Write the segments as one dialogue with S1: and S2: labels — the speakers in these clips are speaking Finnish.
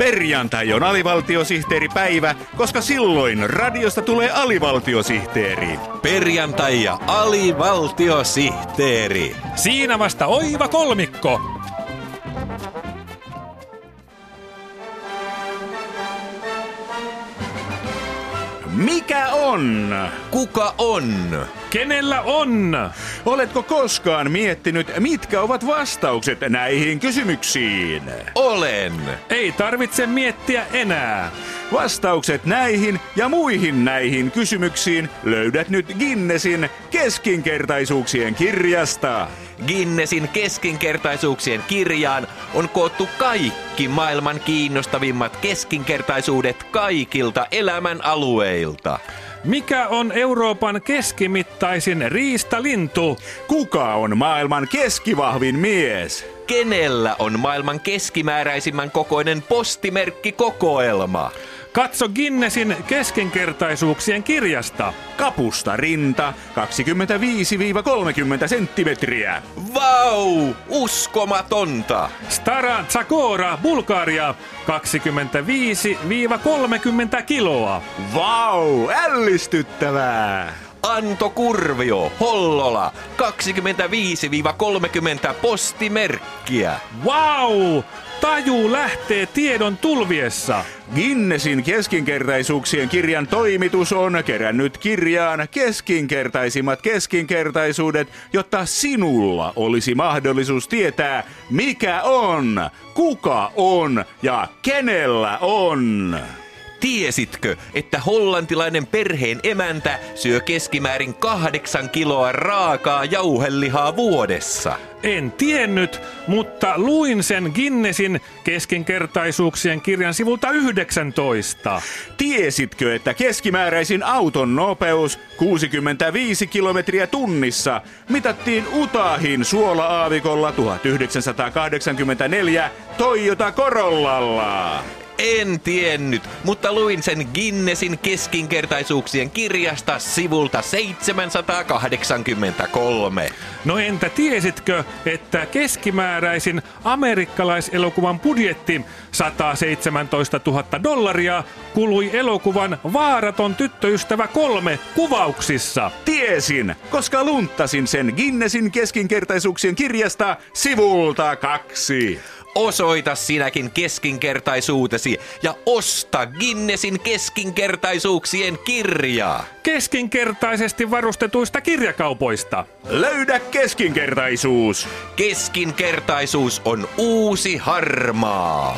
S1: Perjantai on alivaltiosihteeripäivä, koska silloin radiosta tulee alivaltiosihteeri.
S2: Perjantai ja alivaltiosihteeri.
S3: Siinä vasta oiva kolmikko.
S1: Mikä on?
S2: Kuka on?
S3: Kenellä on?
S1: Oletko koskaan miettinyt, mitkä ovat vastaukset näihin kysymyksiin?
S2: Olen.
S3: Ei tarvitse miettiä enää.
S1: Vastaukset näihin ja muihin näihin kysymyksiin löydät nyt Guinnessin keskinkertaisuuksien kirjasta.
S2: Guinnessin keskinkertaisuuksien kirjaan on koottu kaikki maailman kiinnostavimmat keskinkertaisuudet kaikilta elämän alueilta.
S3: Mikä on Euroopan keskimittaisin riistalintu?
S1: Kuka on maailman keskivahvin mies?
S2: Kenellä on maailman keskimääräisimmän kokoinen postimerkkikokoelma?
S3: Katso Guinnessin keskinkertaisuuksien kirjasta.
S1: Kapusta rinta 25-30 senttimetriä.
S2: Vau! Uskomatonta!
S3: Stara Zagora, Bulgaria, 25-30 kiloa.
S1: Vau, ällistyttävää!
S2: Anto Kurvio, Hollola, 25-30 postimerkkiä.
S3: Wow! Taju lähtee tiedon tulviessa.
S1: Guinnessin keskinkertaisuuksien kirjan toimitus on kerännyt kirjaan keskinkertaisimmat keskinkertaisuudet, jotta sinulla olisi mahdollisuus tietää, mikä on, kuka on ja kenellä on.
S2: Tiesitkö, että hollantilainen perheen emäntä syö keskimäärin kahdeksan kiloa raakaa jauhelihaa vuodessa?
S3: En tiennyt, mutta luin sen Guinnessin keskinkertaisuuksien kirjan sivulta 19.
S1: Tiesitkö, että keskimääräisin auton nopeus 65 kilometriä tunnissa mitattiin Utahin suola-aavikolla 1984 Toyota Corollalla?
S2: En tiennyt, mutta luin sen Guinnessin keskinkertaisuuksien kirjasta sivulta 783.
S3: No entä tiesitkö, että keskimääräisin amerikkalaiselokuvan budjetti 117 000 dollaria kului elokuvan Vaaraton tyttöystävä kolme kuvauksissa?
S1: Tiesin, koska lunttasin sen Guinnessin keskinkertaisuuksien kirjasta sivulta kaksi.
S2: Osoita sinäkin keskinkertaisuutesi ja osta Guinnessin keskinkertaisuuksien kirjaa.
S3: Keskinkertaisesti varustetuista kirjakaupoista.
S1: Löydä keskinkertaisuus.
S2: Keskinkertaisuus on uusi harmaa.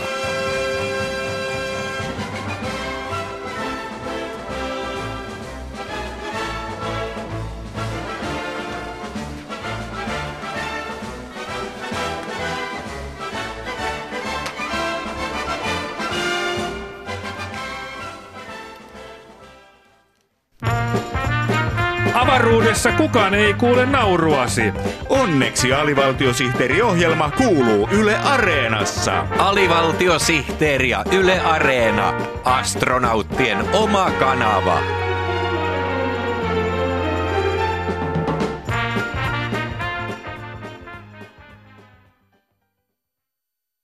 S3: Avaruudessa kukaan ei kuule nauruasi.
S1: Onneksi alivaltiosihteeriohjelma kuuluu Yle Areenassa.
S2: Alivaltiosihteeri ja Yle Areena. Astronauttien oma kanava.